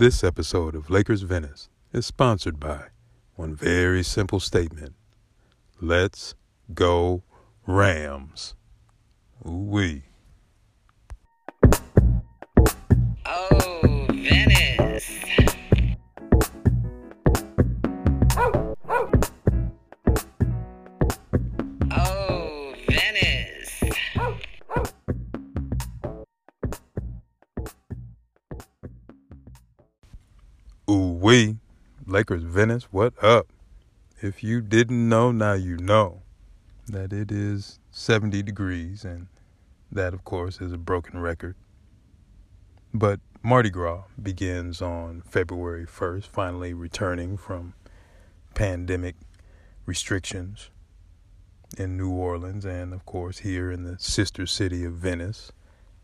This episode of Lakers Venice is sponsored by one very simple statement Let's go Rams. Ooh-wee. Venice, what up? If you didn't know, now you know that it is 70 degrees, and that, of course, is a broken record. But Mardi Gras begins on February 1st, finally returning from pandemic restrictions in New Orleans and, of course, here in the sister city of Venice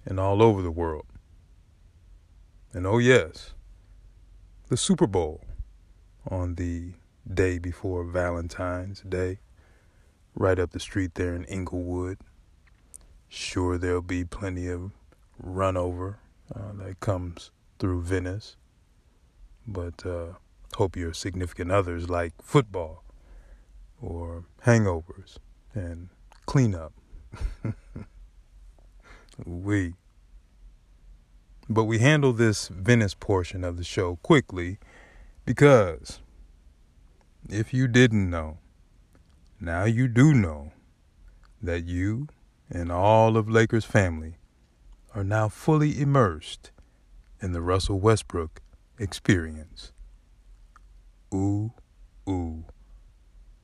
and all over the world. And oh, yes, the Super Bowl on the day before Valentine's Day, right up the street there in Inglewood. Sure, there'll be plenty of run over uh, that comes through Venice, but uh, hope your significant others like football or hangovers and cleanup. we. But we handle this Venice portion of the show quickly because if you didn't know, now you do know that you and all of Lakers family are now fully immersed in the Russell Westbrook experience. Ooh, ooh,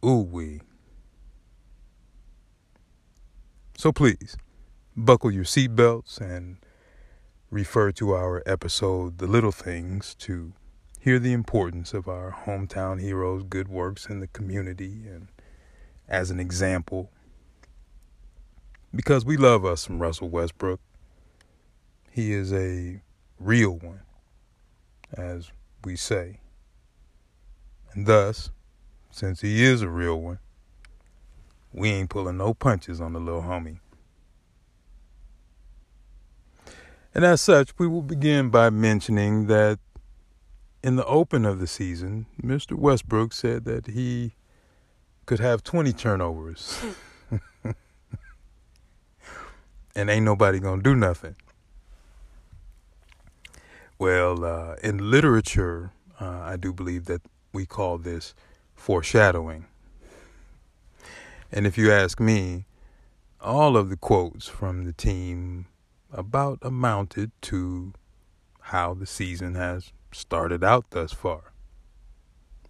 ooh wee. So please, buckle your seatbelts and refer to our episode, The Little Things, to hear the importance of our hometown heroes' good works in the community and as an example. Because we love us some Russell Westbrook. He is a real one, as we say. And thus, since he is a real one, we ain't pulling no punches on the little homie. And as such, we will begin by mentioning that in the open of the season, Mr. Westbrook said that he could have 20 turnovers. and ain't nobody gonna do nothing. Well, uh, in literature, uh, I do believe that we call this foreshadowing. And if you ask me, all of the quotes from the team about amounted to how the season has started out thus far.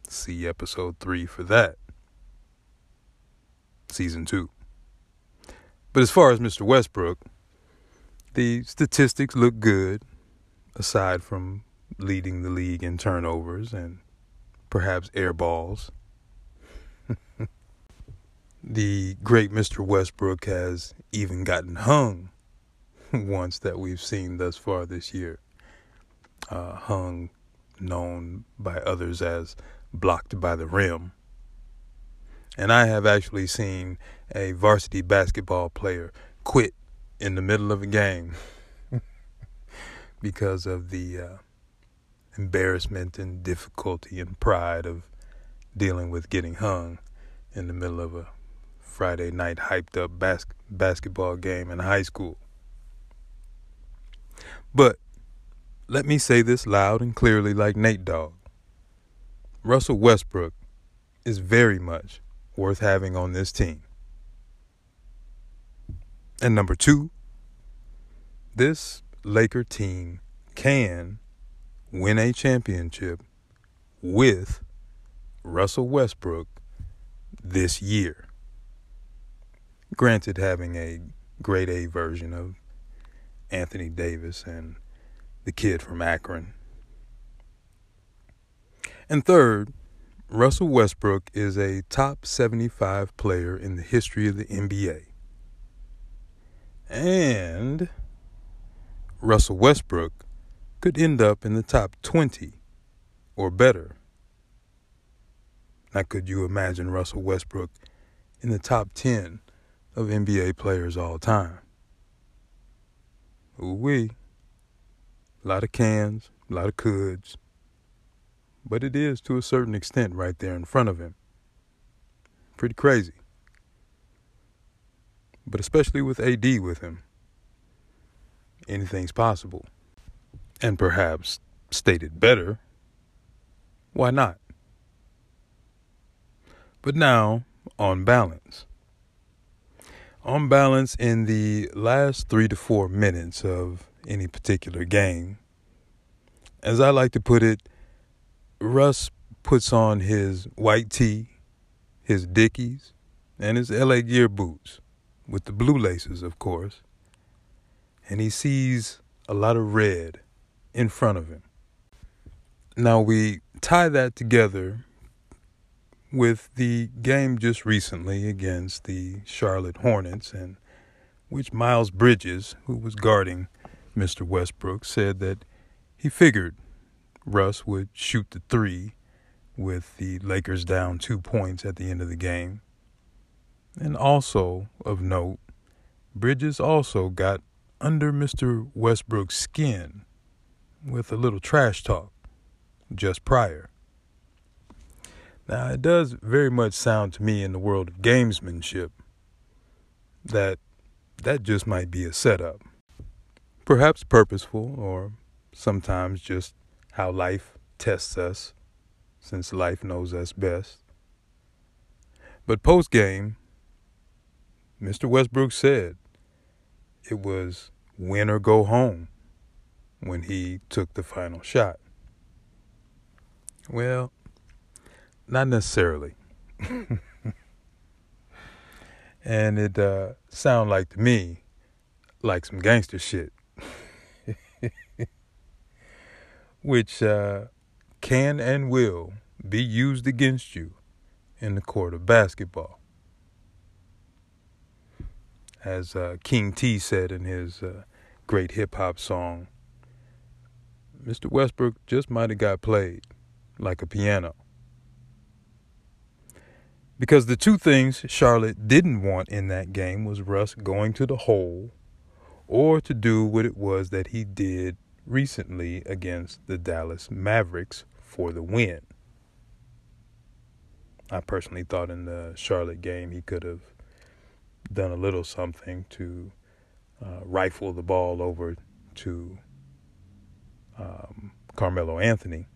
See episode 3 for that. Season 2. But as far as Mr. Westbrook, the statistics look good, aside from leading the league in turnovers and perhaps air balls. the great Mr. Westbrook has even gotten hung once that we've seen thus far this year. Uh, hung, known by others as blocked by the rim. And I have actually seen a varsity basketball player quit in the middle of a game because of the uh, embarrassment and difficulty and pride of dealing with getting hung in the middle of a Friday night hyped up bas- basketball game in high school. But let me say this loud and clearly, like Nate Dogg. Russell Westbrook is very much worth having on this team. And number two, this Laker team can win a championship with Russell Westbrook this year. Granted, having a grade A version of Anthony Davis and the kid from Akron. And third, Russell Westbrook is a top 75 player in the history of the NBA. And Russell Westbrook could end up in the top 20 or better. Now, could you imagine Russell Westbrook in the top 10 of NBA players all time? Ooh wee. A lot of cans, a lot of coulds, but it is to a certain extent right there in front of him. Pretty crazy. But especially with AD with him, anything's possible. And perhaps stated better, why not? But now, on balance. On balance, in the last three to four minutes of any particular game, as I like to put it, Russ puts on his white tee, his Dickies, and his LA Gear boots, with the blue laces, of course, and he sees a lot of red in front of him. Now we tie that together with the game just recently against the Charlotte Hornets, and which Miles Bridges, who was guarding Mr. Westbrook, said that he figured Russ would shoot the three with the Lakers down two points at the end of the game. And also of note, Bridges also got under Mr. Westbrook's skin with a little trash talk just prior. Now, it does very much sound to me in the world of gamesmanship that that just might be a setup. Perhaps purposeful, or sometimes just how life tests us, since life knows us best. But post game, Mr. Westbrook said it was win or go home when he took the final shot. Well, not necessarily. and it uh, sounded like to me like some gangster shit, which uh, can and will be used against you in the court of basketball. As uh, King T said in his uh, great hip hop song, Mr. Westbrook just might have got played like a piano. Because the two things Charlotte didn't want in that game was Russ going to the hole or to do what it was that he did recently against the Dallas Mavericks for the win. I personally thought in the Charlotte game he could have done a little something to uh, rifle the ball over to um, Carmelo Anthony,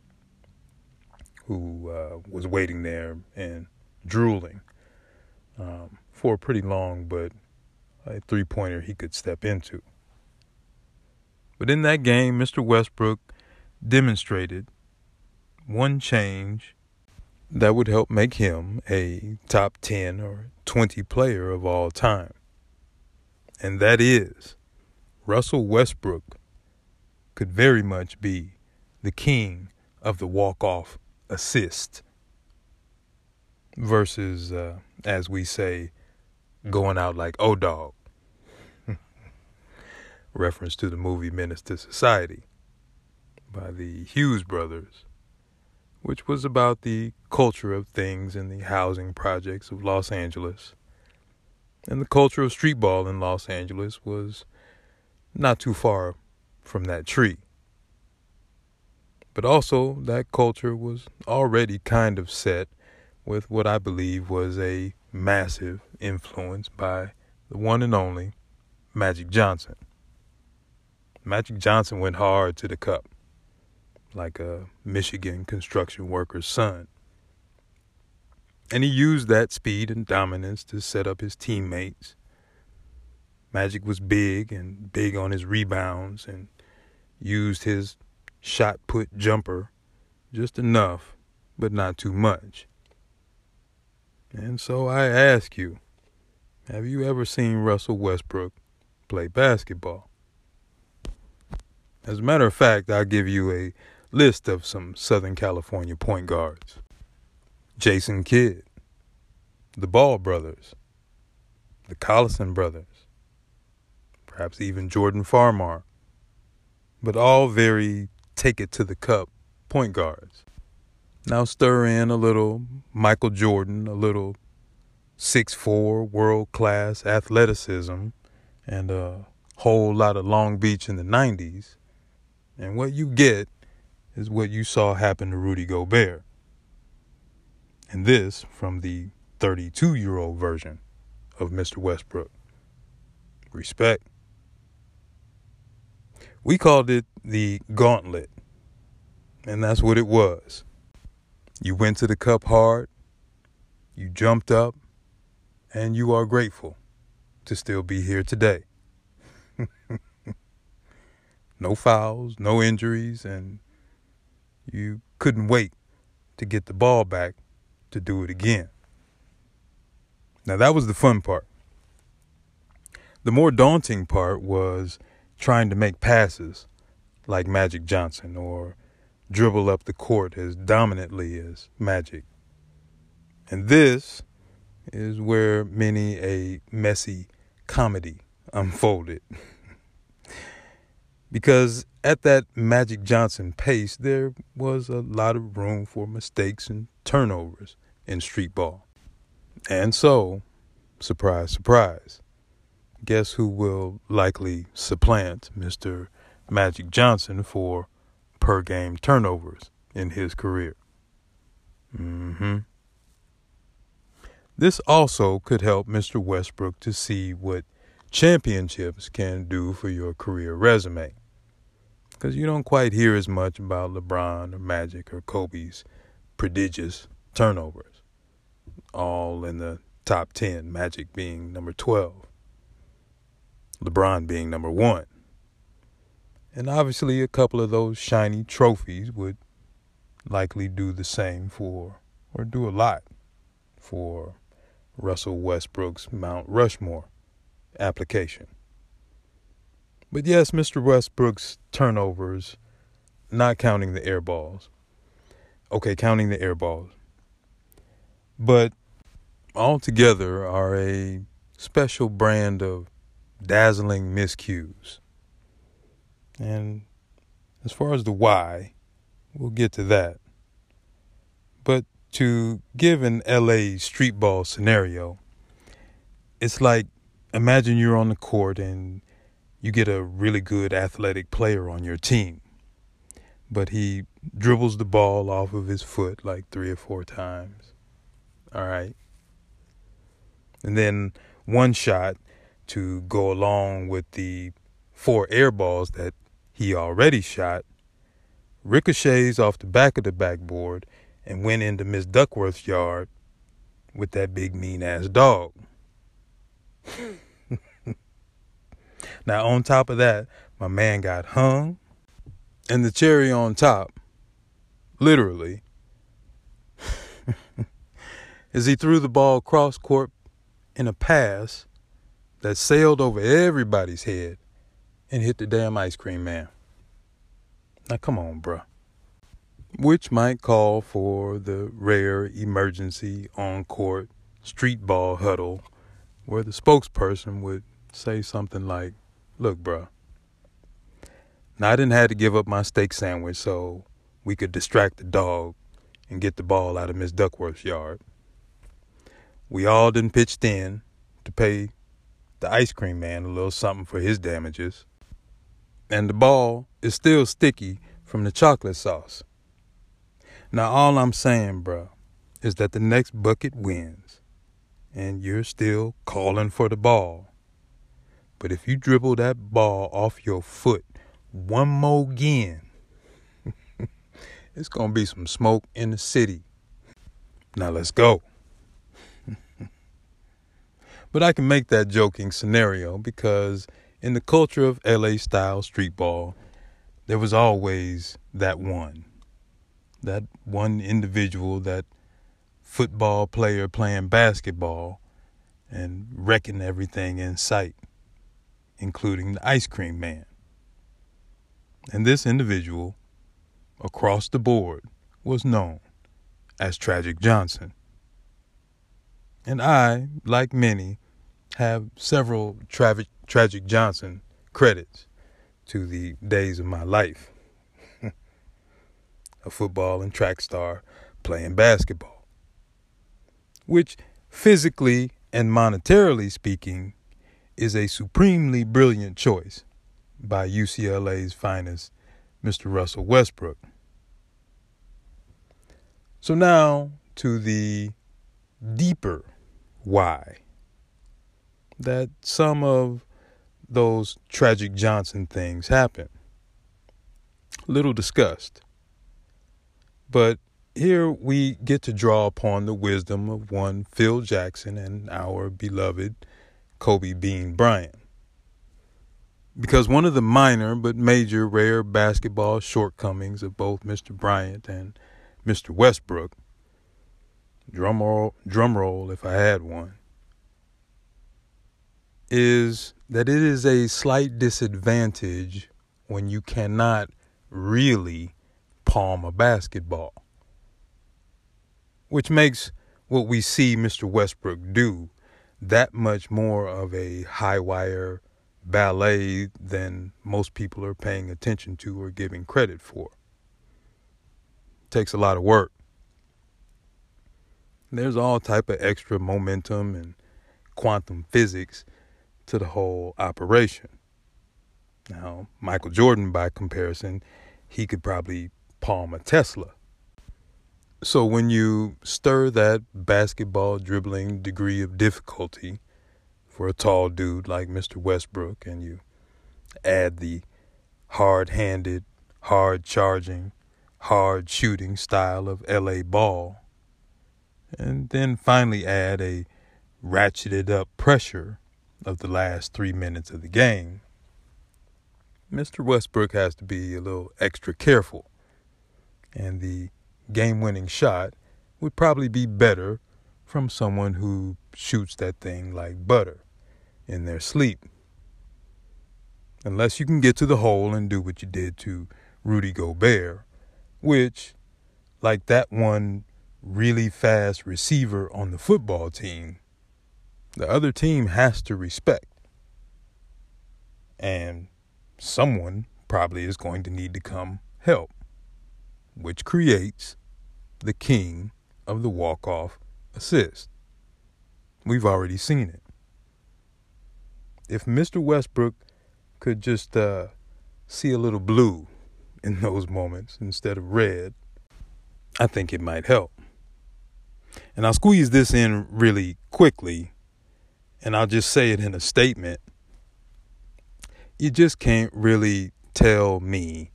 who uh, was waiting there and drooling um, for a pretty long but a three pointer he could step into. But in that game, Mr. Westbrook demonstrated one change that would help make him a top 10 or 20 player of all time. And that is Russell Westbrook could very much be the king of the walk off assist versus, uh, as we say, going out like O Dog. Reference to the movie Menace II Society by the Hughes brothers, which was about the culture of things in the housing projects of Los Angeles. And the culture of street ball in Los Angeles was not too far from that tree. But also, that culture was already kind of set with what I believe was a massive influence by the one and only Magic Johnson. Magic Johnson went hard to the cup, like a Michigan construction worker's son. And he used that speed and dominance to set up his teammates. Magic was big and big on his rebounds and used his shot put jumper just enough, but not too much. And so I ask you, have you ever seen Russell Westbrook play basketball? As a matter of fact, I'll give you a list of some Southern California point guards Jason Kidd, the Ball brothers, the Collison brothers, perhaps even Jordan Farmar, but all very take it to the cup point guards. Now stir in a little Michael Jordan, a little six-four world class athleticism, and a whole lot of Long Beach in the 90s. And what you get is what you saw happen to Rudy Gobert. And this from the 32 year old version of Mr. Westbrook. Respect. We called it the gauntlet, and that's what it was. You went to the cup hard, you jumped up, and you are grateful to still be here today. No fouls, no injuries, and you couldn't wait to get the ball back to do it again. Now, that was the fun part. The more daunting part was trying to make passes like Magic Johnson or dribble up the court as dominantly as Magic. And this is where many a messy comedy unfolded. because at that Magic Johnson pace, there was a lot of room for mistakes and turnovers in street ball. And so, surprise, surprise, guess who will likely supplant Mr. Magic Johnson for per game turnovers in his career? Mm-hmm. This also could help Mr. Westbrook to see what championships can do for your career resume. Because you don't quite hear as much about LeBron or Magic or Kobe's prodigious turnovers, all in the top 10, Magic being number 12, LeBron being number 1. And obviously, a couple of those shiny trophies would likely do the same for, or do a lot for Russell Westbrook's Mount Rushmore application. But yes, Mr. Westbrook's turnovers, not counting the air balls. Okay, counting the air balls. But altogether are a special brand of dazzling miscues. And as far as the why, we'll get to that. But to give an LA street ball scenario, it's like imagine you're on the court and you get a really good athletic player on your team, but he dribbles the ball off of his foot like three or four times. All right. And then one shot to go along with the four air balls that he already shot ricochets off the back of the backboard and went into Miss Duckworth's yard with that big mean ass dog. now, on top of that, my man got hung, and the cherry on top, literally, is he threw the ball cross court in a pass that sailed over everybody's head and hit the damn ice cream man. Now, come on, bruh which might call for the rare emergency on court street ball huddle where the spokesperson would say something like, Look, bruh, now I didn't have to give up my steak sandwich so we could distract the dog and get the ball out of Miss Duckworth's yard. We all didn't pitched in to pay the ice cream man a little something for his damages. And the ball is still sticky from the chocolate sauce. Now, all I'm saying, bro, is that the next bucket wins, and you're still calling for the ball. But if you dribble that ball off your foot one more again, it's going to be some smoke in the city. Now, let's go. but I can make that joking scenario because in the culture of LA style street ball, there was always that one that one individual, that football player playing basketball and wrecking everything in sight, including the ice cream man. And this individual, across the board, was known as Tragic Johnson. And I, like many, have several Tragic, Tragic Johnson credits to the days of my life a football and track star playing basketball, which physically and monetarily speaking is a supremely brilliant choice by UCLA's finest, Mr. Russell Westbrook. So now to the deeper why that some of those tragic Johnson things happen. Little discussed. But here we get to draw upon the wisdom of one Phil Jackson and our beloved Kobe Bean Bryant. Because one of the minor but major rare basketball shortcomings of both Mr. Bryant and Mr. Westbrook, drum roll, drum roll if I had one, is that it is a slight disadvantage when you cannot really palm a basketball. Which makes what we see Mr. Westbrook do that much more of a high wire ballet than most people are paying attention to or giving credit for. takes a lot of work. There's all type of extra momentum and quantum physics to the whole operation. Now, Michael Jordan, by comparison, he could probably palm a Tesla. So when you stir that basketball dribbling degree of difficulty for a tall dude like Mr. Westbrook, and you add the hard handed, hard charging, hard shooting style of LA ball, and then finally add a ratcheted up pressure of the last three minutes of the game, Mr. Westbrook has to be a little extra careful. And the game winning shot would probably be better from someone who shoots that thing like butter in their sleep. Unless you can get to the hole and do what you did to Rudy Gobert, which, like that one really fast receiver on the football team, the other team has to respect. And someone probably is going to need to come help, which creates the king of the walk off assist. We've already seen it. If Mr. Westbrook could just uh, see a little blue in those moments instead of red, I think it might help. And I'll squeeze this in really quickly and I'll just say it in a statement. You just can't really tell me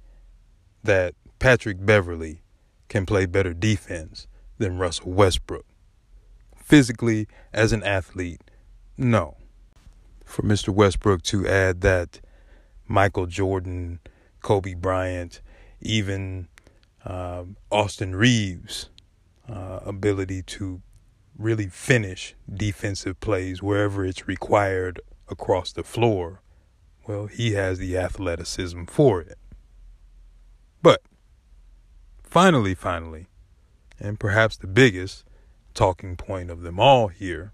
that Patrick Beverley can play better defense than Russell Westbrook. Physically, as an athlete, no. For Mr. Westbrook to add that Michael Jordan, Kobe Bryant, even uh, Austin Reaves' uh, ability to really finish defensive plays wherever it's required across the floor, well, he has the athleticism for it. But finally, finally, and perhaps the biggest talking point of them all here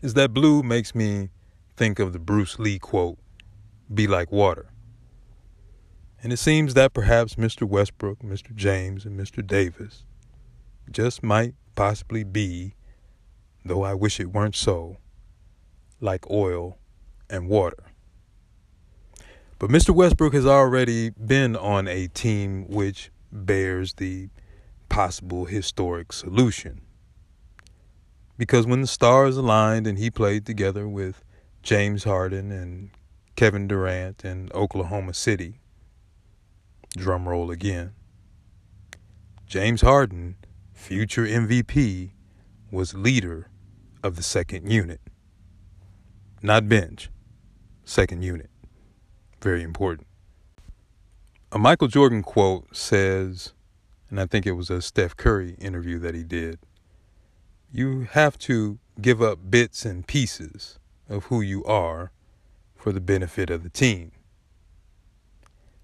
is that blue makes me think of the Bruce Lee quote, be like water. And it seems that perhaps Mr. Westbrook, Mr. James, and Mr. Davis just might possibly be, though I wish it weren't so, like oil and water. But Mr. Westbrook has already been on a team which bears the possible historic solution. Because when the stars aligned and he played together with James Harden and Kevin Durant in Oklahoma City, drum roll again, James Harden future MVP, was leader of the second unit. Not bench, second unit. Very important. A Michael Jordan quote says, and I think it was a Steph Curry interview that he did you have to give up bits and pieces of who you are for the benefit of the team.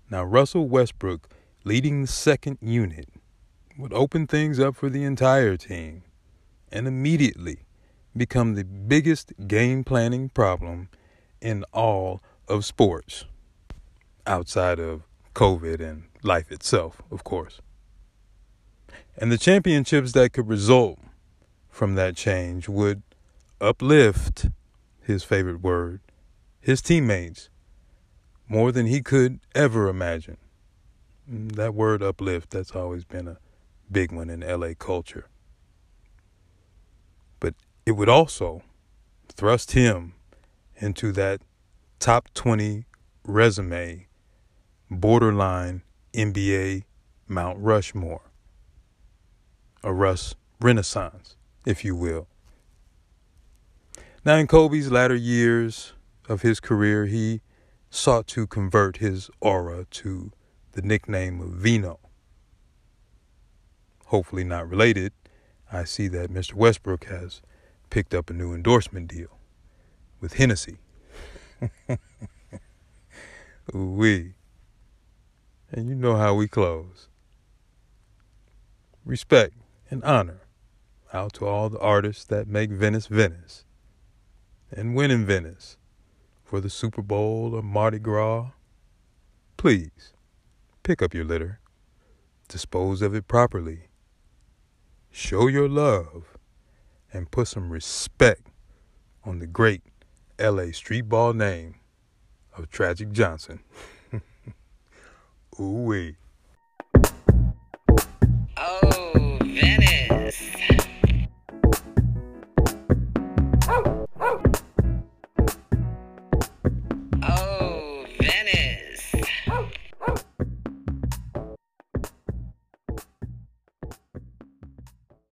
Now, Russell Westbrook leading the second unit would open things up for the entire team and immediately become the biggest game planning problem in all of sports, outside of COVID and life itself, of course. And the championships that could result from that change would uplift his favorite word, his teammates, more than he could ever imagine. Mm, that word uplift, that's always been a big one in LA culture. But it would also thrust him into that top 20 resume, borderline NBA Mount Rushmore, a Russ Renaissance, if you will. Now, in Kobe's latter years of his career, he sought to convert his aura to the nickname of Vino. Hopefully, not related, I see that Mr. Westbrook has picked up a new endorsement deal with Hennessy. we. And you know how we close. Respect and honor out to all the artists that make Venice Venice and win in Venice for the Super Bowl or Mardi Gras. Please pick up your litter, dispose of it properly, show your love, and put some respect on the great LA street ball name of Tragic Johnson. ugu weyn